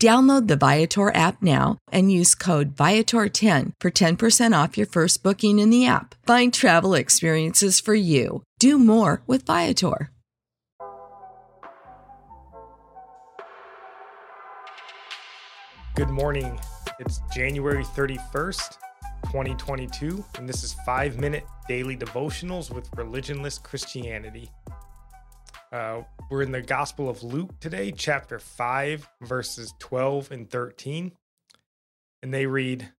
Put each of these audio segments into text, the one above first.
Download the Viator app now and use code Viator10 for 10% off your first booking in the app. Find travel experiences for you. Do more with Viator. Good morning. It's January 31st, 2022, and this is 5 minute daily devotionals with religionless Christianity. Uh, we're in the Gospel of Luke today, chapter 5, verses 12 and 13. And they read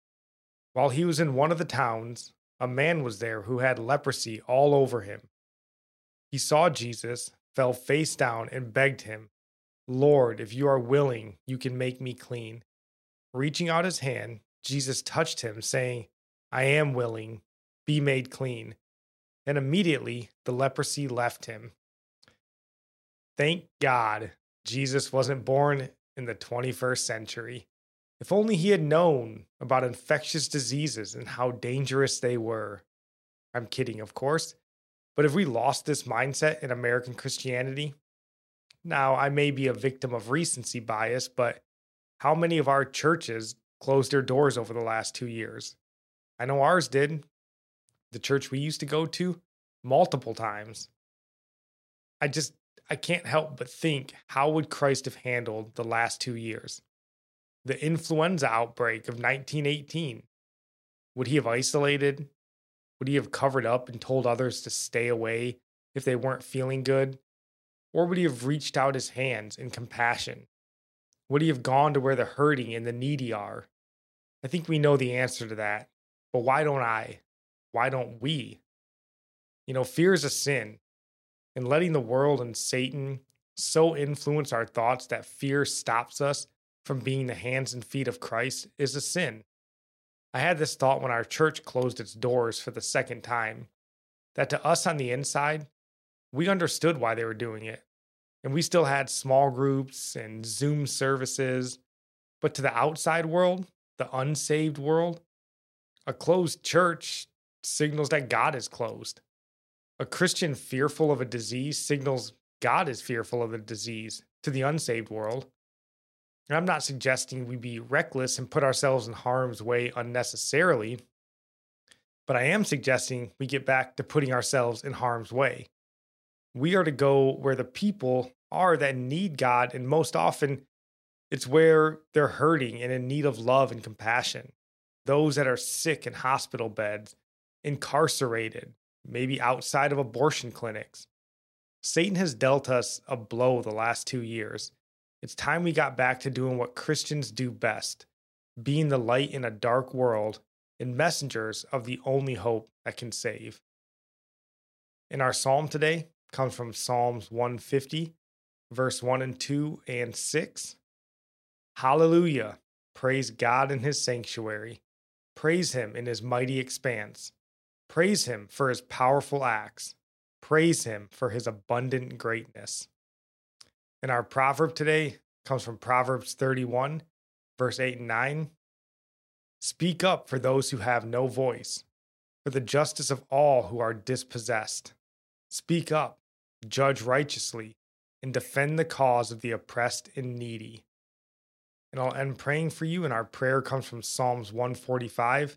While he was in one of the towns, a man was there who had leprosy all over him. He saw Jesus, fell face down, and begged him, Lord, if you are willing, you can make me clean. Reaching out his hand, Jesus touched him, saying, I am willing, be made clean. And immediately the leprosy left him Thank God Jesus wasn't born in the 21st century. If only he had known about infectious diseases and how dangerous they were. I'm kidding, of course. But if we lost this mindset in American Christianity, now I may be a victim of recency bias, but how many of our churches closed their doors over the last two years? I know ours did. The church we used to go to, multiple times. I just I can't help but think how would Christ have handled the last two years? The influenza outbreak of 1918. Would he have isolated? Would he have covered up and told others to stay away if they weren't feeling good? Or would he have reached out his hands in compassion? Would he have gone to where the hurting and the needy are? I think we know the answer to that. But why don't I? Why don't we? You know, fear is a sin and letting the world and Satan so influence our thoughts that fear stops us from being the hands and feet of Christ is a sin. I had this thought when our church closed its doors for the second time that to us on the inside, we understood why they were doing it. And we still had small groups and Zoom services. But to the outside world, the unsaved world, a closed church signals that God is closed. A Christian fearful of a disease signals God is fearful of a disease to the unsaved world. And I'm not suggesting we be reckless and put ourselves in harm's way unnecessarily, but I am suggesting we get back to putting ourselves in harm's way. We are to go where the people are that need God, and most often it's where they're hurting and in need of love and compassion. Those that are sick in hospital beds, incarcerated, maybe outside of abortion clinics. Satan has dealt us a blow the last two years. It's time we got back to doing what Christians do best being the light in a dark world and messengers of the only hope that can save. In our psalm today comes from Psalms 150, verse 1 and 2 and 6. Hallelujah! Praise God in his sanctuary. Praise him in his mighty expanse. Praise him for his powerful acts. Praise him for his abundant greatness. And our proverb today comes from Proverbs 31, verse 8 and 9. Speak up for those who have no voice, for the justice of all who are dispossessed. Speak up, judge righteously, and defend the cause of the oppressed and needy. And I'll end praying for you, and our prayer comes from Psalms 145,